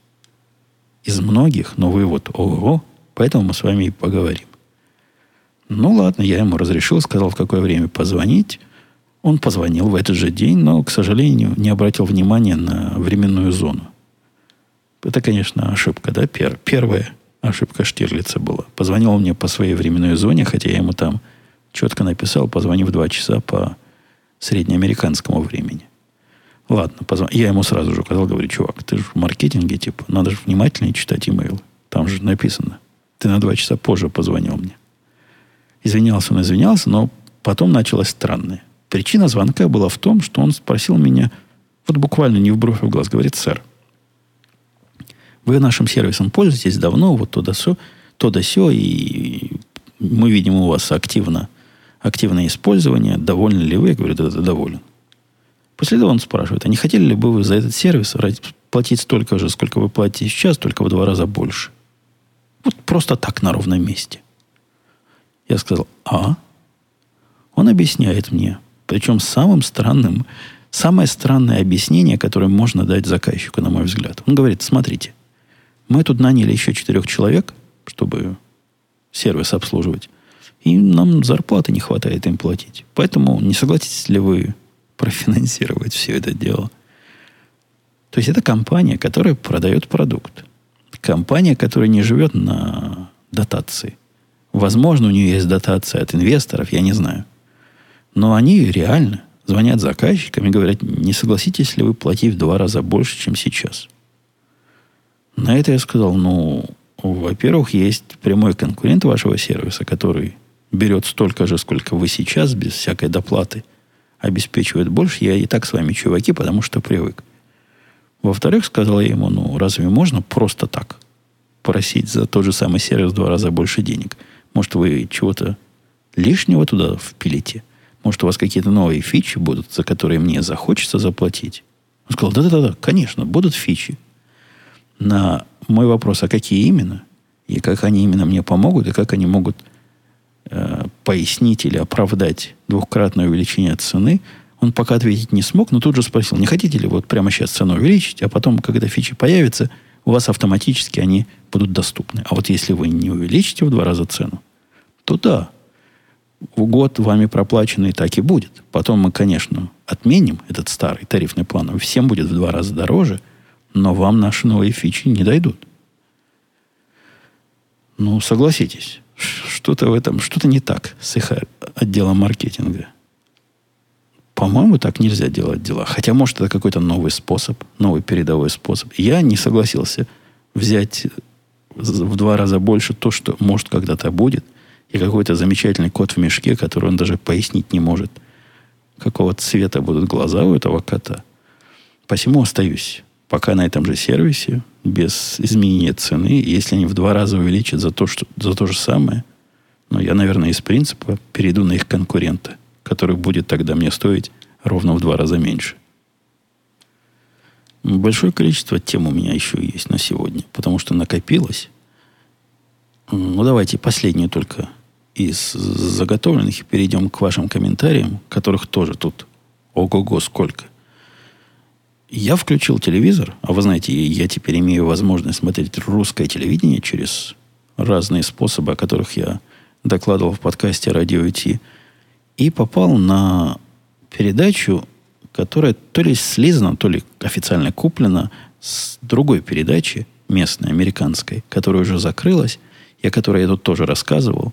из многих, но вы вот ого, поэтому мы с вами и поговорим. Ну ладно, я ему разрешил, сказал, в какое время позвонить. Он позвонил в этот же день, но, к сожалению, не обратил внимания на временную зону. Это, конечно, ошибка, да? Пер, первая ошибка Штирлица была. Позвонил он мне по своей временной зоне, хотя я ему там четко написал, позвонив два часа по среднеамериканскому времени. Ладно, позвон... я ему сразу же указал, говорю, чувак, ты же в маркетинге, типа, надо же внимательнее читать имейл. Там же написано. Ты на два часа позже позвонил мне. Извинялся он, извинялся, но потом началось странное. Причина звонка была в том, что он спросил меня, вот буквально не в бровь, а в глаз, говорит, сэр, вы нашим сервисом пользуетесь давно, вот то да сё, то да сё, и мы видим у вас активно, активное использование. Довольны ли вы? Я говорю, да, да, доволен. После этого он спрашивает, а не хотели ли бы вы за этот сервис платить столько же, сколько вы платите сейчас, только в два раза больше? Вот просто так на ровном месте. Я сказал, а? Он объясняет мне, причем самым странным, самое странное объяснение, которое можно дать заказчику, на мой взгляд. Он говорит, смотрите, мы тут наняли еще четырех человек, чтобы сервис обслуживать. И нам зарплаты не хватает им платить. Поэтому не согласитесь ли вы профинансировать все это дело? То есть это компания, которая продает продукт. Компания, которая не живет на дотации. Возможно, у нее есть дотация от инвесторов, я не знаю. Но они реально звонят заказчикам и говорят, не согласитесь ли вы платить в два раза больше, чем сейчас. На это я сказал, ну, во-первых, есть прямой конкурент вашего сервиса, который берет столько же, сколько вы сейчас, без всякой доплаты, обеспечивает больше. Я и так с вами чуваки, потому что привык. Во-вторых, сказал я ему, ну, разве можно просто так просить за тот же самый сервис в два раза больше денег? Может, вы чего-то лишнего туда впилите? Может, у вас какие-то новые фичи будут, за которые мне захочется заплатить? Он сказал, да-да-да, конечно, будут фичи на мой вопрос, а какие именно, и как они именно мне помогут, и как они могут э, пояснить или оправдать двухкратное увеличение цены, он пока ответить не смог, но тут же спросил, не хотите ли вот прямо сейчас цену увеличить, а потом, когда фичи появятся, у вас автоматически они будут доступны. А вот если вы не увеличите в два раза цену, то да, в год вами проплаченный так и будет. Потом мы, конечно, отменим этот старый тарифный план, всем будет в два раза дороже – но вам наши новые фичи не дойдут. Ну, согласитесь, что-то в этом, что-то не так с их отделом маркетинга. По-моему, так нельзя делать дела. Хотя, может, это какой-то новый способ, новый передовой способ. Я не согласился взять в два раза больше то, что, может, когда-то будет, и какой-то замечательный кот в мешке, который он даже пояснить не может, какого цвета будут глаза у этого кота. Посему остаюсь пока на этом же сервисе, без изменения цены, если они в два раза увеличат за то, что, за то же самое, ну, я, наверное, из принципа перейду на их конкурента, который будет тогда мне стоить ровно в два раза меньше. Большое количество тем у меня еще есть на сегодня, потому что накопилось. Ну, давайте последнюю только из заготовленных и перейдем к вашим комментариям, которых тоже тут ого-го сколько. Я включил телевизор, а вы знаете, я теперь имею возможность смотреть русское телевидение через разные способы, о которых я докладывал в подкасте «Радио ИТ», и попал на передачу, которая то ли слизана, то ли официально куплена с другой передачи, местной, американской, которая уже закрылась, и о которой я тут тоже рассказывал,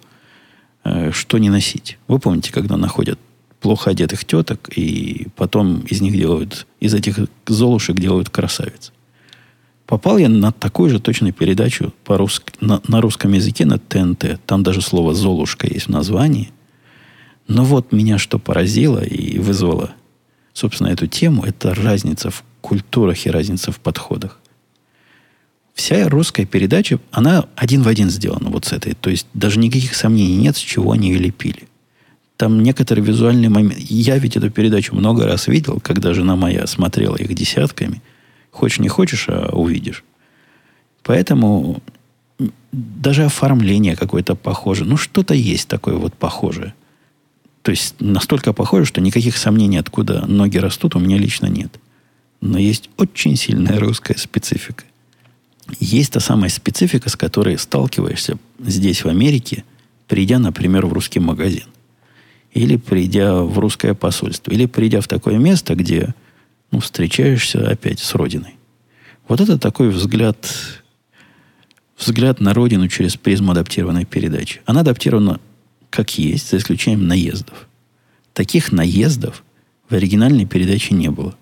что не носить. Вы помните, когда находят плохо одетых теток, и потом из них делают, из этих золушек делают красавиц. Попал я на такую же точную передачу по рус... на, на русском языке на ТНТ. Там даже слово «золушка» есть в названии. Но вот меня что поразило и вызвало, собственно, эту тему, это разница в культурах и разница в подходах. Вся русская передача, она один в один сделана вот с этой. То есть даже никаких сомнений нет, с чего они ее лепили. Там некоторые визуальные моменты. Я ведь эту передачу много раз видел, когда жена моя смотрела их десятками. Хочешь, не хочешь, а увидишь. Поэтому даже оформление какое-то похоже. Ну, что-то есть такое вот похожее. То есть настолько похоже, что никаких сомнений, откуда ноги растут, у меня лично нет. Но есть очень сильная русская специфика. Есть та самая специфика, с которой сталкиваешься здесь, в Америке, придя, например, в русский магазин или придя в русское посольство, или придя в такое место, где ну, встречаешься опять с Родиной. Вот это такой взгляд, взгляд на родину через призму адаптированной передачи. Она адаптирована как есть, за исключением наездов. Таких наездов в оригинальной передаче не было.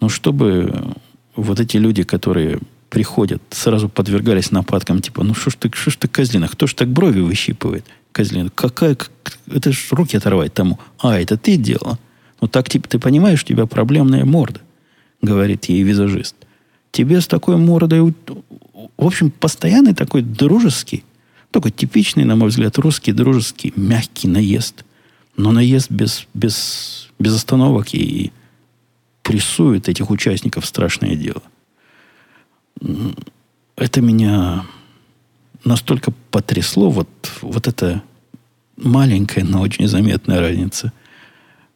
Но чтобы вот эти люди, которые приходят, сразу подвергались нападкам, типа, ну что ж ты, что ж ты, козлина, кто ж так брови выщипывает? Козлина, какая, это ж руки оторвать тому. А, это ты делала? Ну так, типа, ты понимаешь, у тебя проблемная морда, говорит ей визажист. Тебе с такой мордой, в общем, постоянный такой дружеский, только типичный, на мой взгляд, русский дружеский, мягкий наезд. Но наезд без, без, без остановок и прессует этих участников страшное дело. Это меня настолько потрясло, вот, вот эта маленькая, но очень заметная разница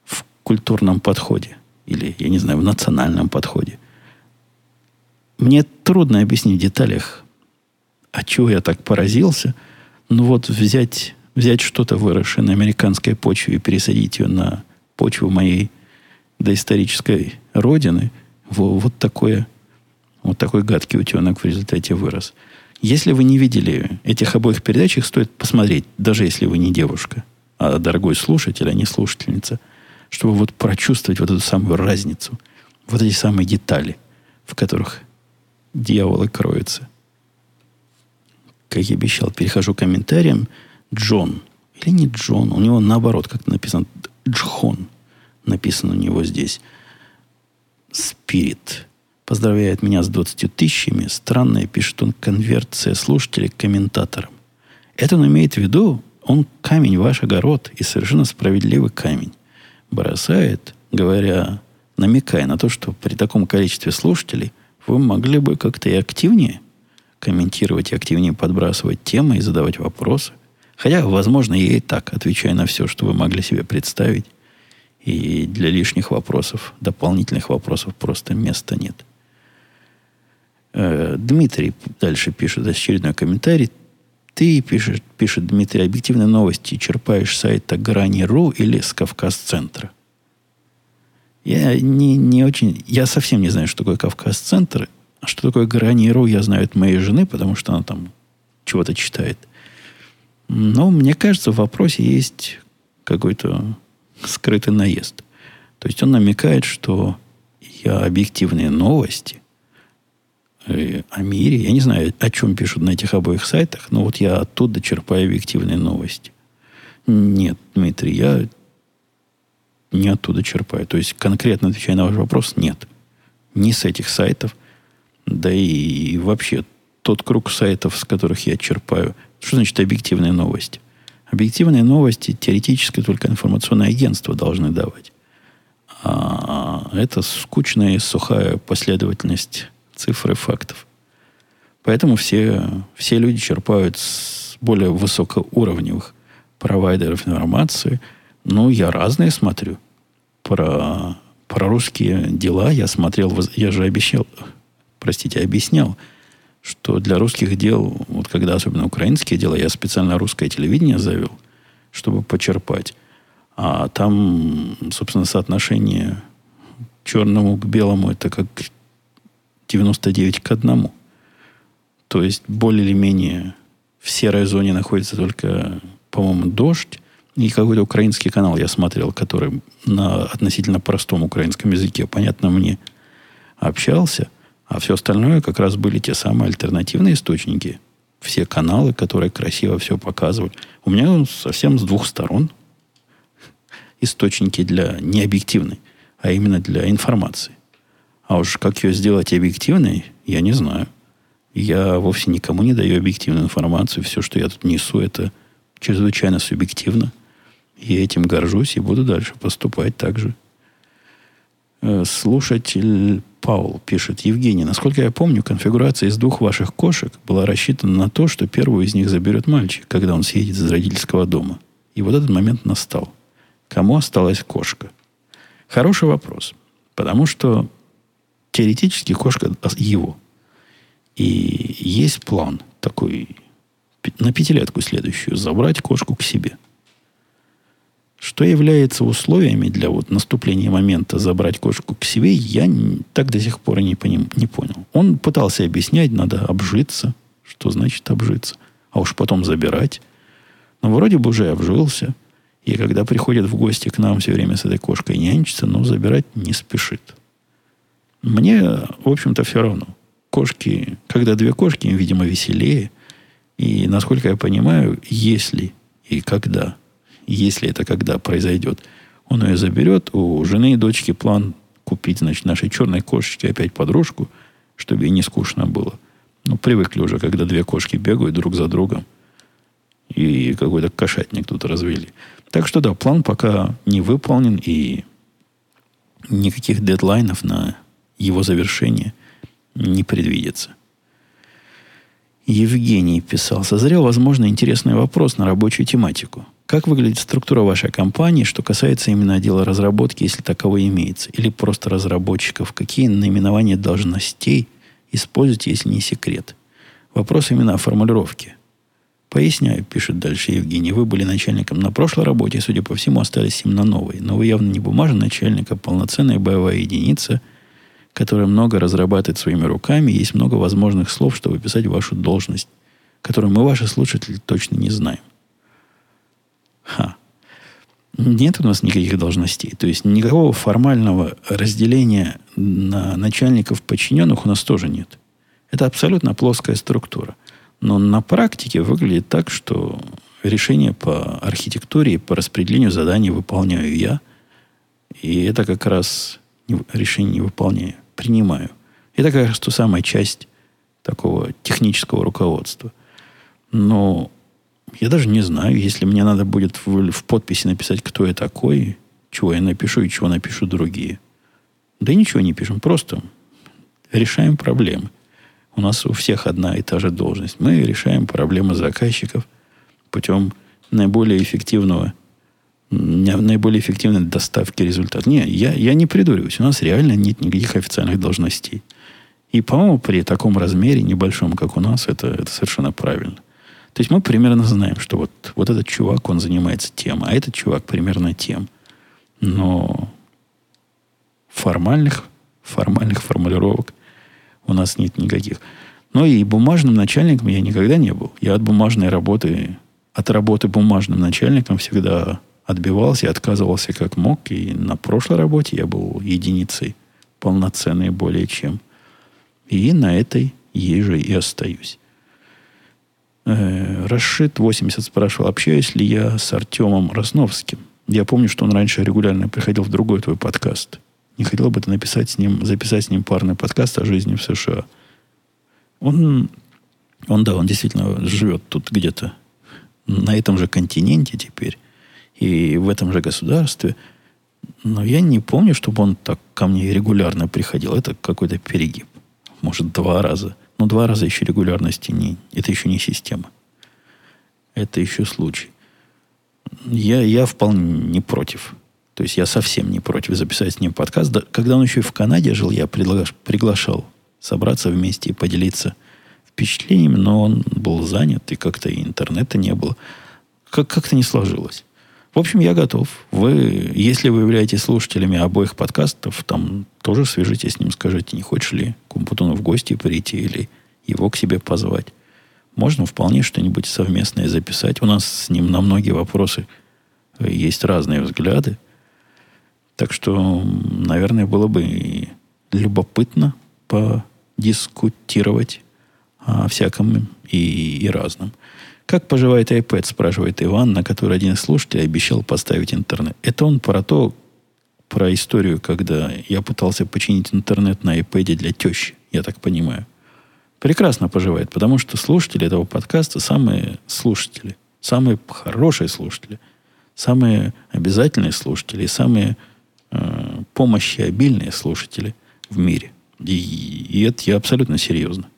в культурном подходе. Или, я не знаю, в национальном подходе. Мне трудно объяснить в деталях, а чего я так поразился. Ну вот взять, взять что-то выросшее на американской почве и пересадить ее на почву моей доисторической родины, вот, вот такое, вот такой гадкий утенок в результате вырос. Если вы не видели этих обоих передач, их стоит посмотреть, даже если вы не девушка, а дорогой слушатель, а не слушательница, чтобы вот прочувствовать вот эту самую разницу, вот эти самые детали, в которых дьяволы кроются. Как я обещал, перехожу к комментариям. Джон. Или не Джон, у него наоборот как написано Джхон. Написано у него здесь. Спирит. Поздравляет меня с 20 тысячами. Странная, пишет он, конверция слушателей к комментаторам. Это он имеет в виду, он камень ваш огород, и совершенно справедливый камень. Бросает, говоря, намекая на то, что при таком количестве слушателей вы могли бы как-то и активнее комментировать, и активнее подбрасывать темы и задавать вопросы. Хотя, возможно, я и так отвечаю на все, что вы могли себе представить. И для лишних вопросов, дополнительных вопросов просто места нет. Э, Дмитрий дальше пишет очередной комментарий. Ты, пишет, пишет Дмитрий, объективные новости черпаешь с сайта Грани.ру или с Кавказ-центра? Я не, не очень... Я совсем не знаю, что такое Кавказ-центр. А что такое Грани.ру, я знаю от моей жены, потому что она там чего-то читает. Но мне кажется, в вопросе есть какой-то скрытый наезд. То есть он намекает, что я объективные новости о мире. Я не знаю, о чем пишут на этих обоих сайтах, но вот я оттуда черпаю объективные новости. Нет, Дмитрий, я не оттуда черпаю. То есть, конкретно отвечая на ваш вопрос, нет. Не с этих сайтов. Да и вообще, тот круг сайтов, с которых я черпаю, что значит объективные новости? Объективные новости теоретически только информационные агентства должны давать. А это скучная и сухая последовательность цифры фактов. Поэтому все, все люди черпают с более высокоуровневых провайдеров информации. Ну, я разные смотрю. Про, про русские дела я смотрел, я же обещал, простите, объяснял, что для русских дел, вот когда особенно украинские дела, я специально русское телевидение завел, чтобы почерпать. А там, собственно, соотношение черному к белому, это как 99 к 1. То есть более или менее в серой зоне находится только, по-моему, дождь. И какой-то украинский канал я смотрел, который на относительно простом украинском языке, понятно мне, общался. А все остальное как раз были те самые альтернативные источники. Все каналы, которые красиво все показывали. У меня совсем с двух сторон источники для необъективной, а именно для информации. А уж как ее сделать объективной, я не знаю. Я вовсе никому не даю объективную информацию. Все, что я тут несу, это чрезвычайно субъективно. Я этим горжусь и буду дальше поступать так же. Э, слушатель Паул пишет, Евгений, насколько я помню, конфигурация из двух ваших кошек была рассчитана на то, что первую из них заберет мальчик, когда он съедет из родительского дома. И вот этот момент настал. Кому осталась кошка? Хороший вопрос. Потому что теоретически кошка его. И есть план такой на пятилетку следующую забрать кошку к себе. Что является условиями для вот наступления момента забрать кошку к себе, я так до сих пор и не, поним, не понял. Он пытался объяснять, надо обжиться. Что значит обжиться? А уж потом забирать. Но вроде бы уже обжился. И когда приходит в гости к нам все время с этой кошкой нянчится, но забирать не спешит. Мне, в общем-то, все равно. Кошки, когда две кошки, им, видимо, веселее. И, насколько я понимаю, если и когда, если это когда произойдет, он ее заберет, у жены и дочки план купить, значит, нашей черной кошечке опять подружку, чтобы ей не скучно было. Ну, привыкли уже, когда две кошки бегают друг за другом. И какой-то кошатник тут развели. Так что да, план пока не выполнен, и никаких дедлайнов на его завершение не предвидится. Евгений писал, созрел, возможно, интересный вопрос на рабочую тематику. Как выглядит структура вашей компании, что касается именно отдела разработки, если таковой имеется, или просто разработчиков? Какие наименования должностей используете, если не секрет? Вопрос именно о формулировке. Поясняю, пишет дальше Евгений, вы были начальником на прошлой работе, судя по всему, остались им на новой. Но вы явно не бумажный начальник, а полноценная боевая единица – которая много разрабатывает своими руками, есть много возможных слов, чтобы описать вашу должность, которую мы, ваши слушатели, точно не знаем. Ха. Нет у нас никаких должностей. То есть никакого формального разделения на начальников подчиненных у нас тоже нет. Это абсолютно плоская структура. Но на практике выглядит так, что решение по архитектуре и по распределению заданий выполняю я. И это как раз решение не выполняю принимаю. Это как раз та самая часть такого технического руководства. Но я даже не знаю, если мне надо будет в, в подписи написать, кто я такой, чего я напишу и чего напишу другие. Да ничего не пишем, просто решаем проблемы. У нас у всех одна и та же должность. Мы решаем проблемы заказчиков путем наиболее эффективного наиболее эффективной доставки результата. Не, я, я не придуриваюсь. У нас реально нет никаких официальных должностей. И, по-моему, при таком размере, небольшом, как у нас, это, это совершенно правильно. То есть мы примерно знаем, что вот, вот этот чувак, он занимается тем, а этот чувак примерно тем. Но формальных, формальных формулировок у нас нет никаких. Но и бумажным начальником я никогда не был. Я от бумажной работы, от работы бумажным начальником всегда отбивался отказывался как мог. И на прошлой работе я был единицей полноценной более чем. И на этой ей же и остаюсь. Э, Рашид 80 спрашивал, общаюсь ли я с Артемом Росновским. Я помню, что он раньше регулярно приходил в другой твой подкаст. Не хотел бы ты написать с ним, записать с ним парный подкаст о жизни в США. Он, он да, он действительно живет тут где-то на этом же континенте теперь и в этом же государстве. Но я не помню, чтобы он так ко мне регулярно приходил. Это какой-то перегиб. Может, два раза. Но два раза еще регулярности не... Это еще не система. Это еще случай. Я, я вполне не против. То есть я совсем не против записать с ним подкаст. Да, когда он еще и в Канаде жил, я пригла... приглашал собраться вместе и поделиться впечатлениями, но он был занят, и как-то и интернета не было. Как- как-то не сложилось. В общем, я готов. Вы, если вы являетесь слушателями обоих подкастов, там тоже свяжитесь с ним, скажите, не хочешь ли к Умпутуну в гости прийти или его к себе позвать. Можно вполне что-нибудь совместное записать. У нас с ним на многие вопросы есть разные взгляды. Так что, наверное, было бы любопытно подискутировать о всяком и, и разном. Как поживает iPad, спрашивает Иван, на который один из слушателей обещал поставить интернет. Это он про то, про историю, когда я пытался починить интернет на iPad для тещи, я так понимаю. Прекрасно поживает, потому что слушатели этого подкаста самые слушатели, самые хорошие слушатели, самые обязательные слушатели, самые э, помощи слушатели в мире. И, и это я абсолютно серьезно.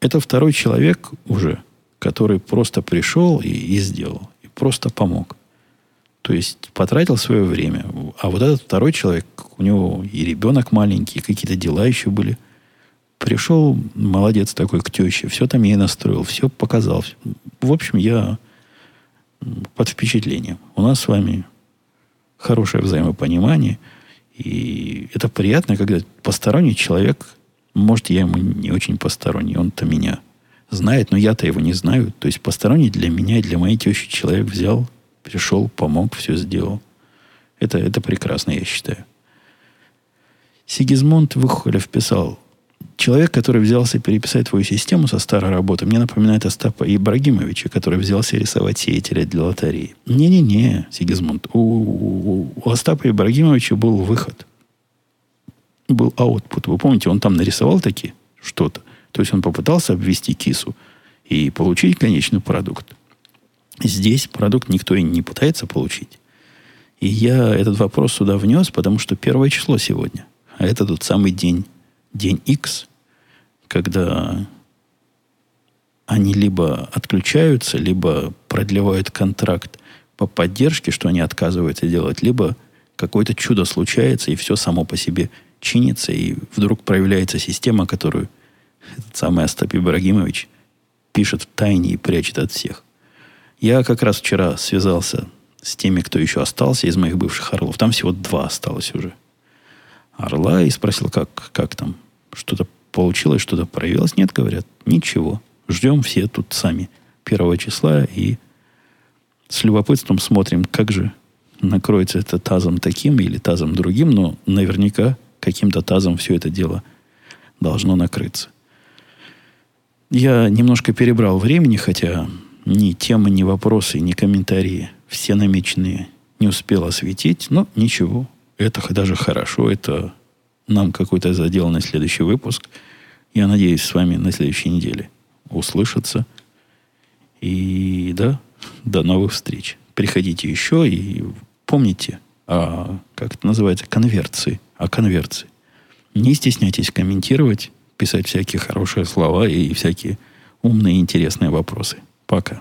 Это второй человек уже, который просто пришел и, и сделал, и просто помог. То есть потратил свое время. А вот этот второй человек, у него и ребенок маленький, и какие-то дела еще были. Пришел, молодец такой, к теще, все там ей настроил, все показал. В общем, я под впечатлением. У нас с вами хорошее взаимопонимание. И это приятно, когда посторонний человек, может, я ему не очень посторонний, он-то меня знает, но я-то его не знаю. То есть посторонний для меня и для моей тещи человек взял, пришел, помог, все сделал. Это, это прекрасно, я считаю. Сигизмунд Выхолев писал, человек, который взялся переписать твою систему со старой работы, мне напоминает Остапа Ибрагимовича, который взялся рисовать сеятеля для лотереи. Не-не-не, Сигизмунд. У, у, у Остапа Ибрагимовича был выход. Был аутпут. Вы помните, он там нарисовал такие что-то. То есть он попытался обвести кису и получить конечный продукт. Здесь продукт никто и не пытается получить. И я этот вопрос сюда внес, потому что первое число сегодня. А это тот самый день, день X, когда они либо отключаются, либо продлевают контракт по поддержке, что они отказываются делать, либо какое-то чудо случается, и все само по себе чинится, и вдруг проявляется система, которую этот самый Остап Ибрагимович пишет в тайне и прячет от всех. Я как раз вчера связался с теми, кто еще остался из моих бывших орлов. Там всего два осталось уже. Орла и спросил, как, как там, что-то получилось, что-то проявилось. Нет, говорят, ничего. Ждем все тут сами первого числа и с любопытством смотрим, как же накроется это тазом таким или тазом другим, но наверняка каким-то тазом все это дело должно накрыться. Я немножко перебрал времени, хотя ни темы, ни вопросы, ни комментарии все намеченные не успел осветить, но ничего. Это даже хорошо, это нам какой-то задел на следующий выпуск. Я надеюсь, с вами на следующей неделе услышаться. И да, до новых встреч. Приходите еще и помните, а, как это называется, конверции. О конверции. Не стесняйтесь комментировать писать всякие хорошие слова и всякие умные интересные вопросы. Пока.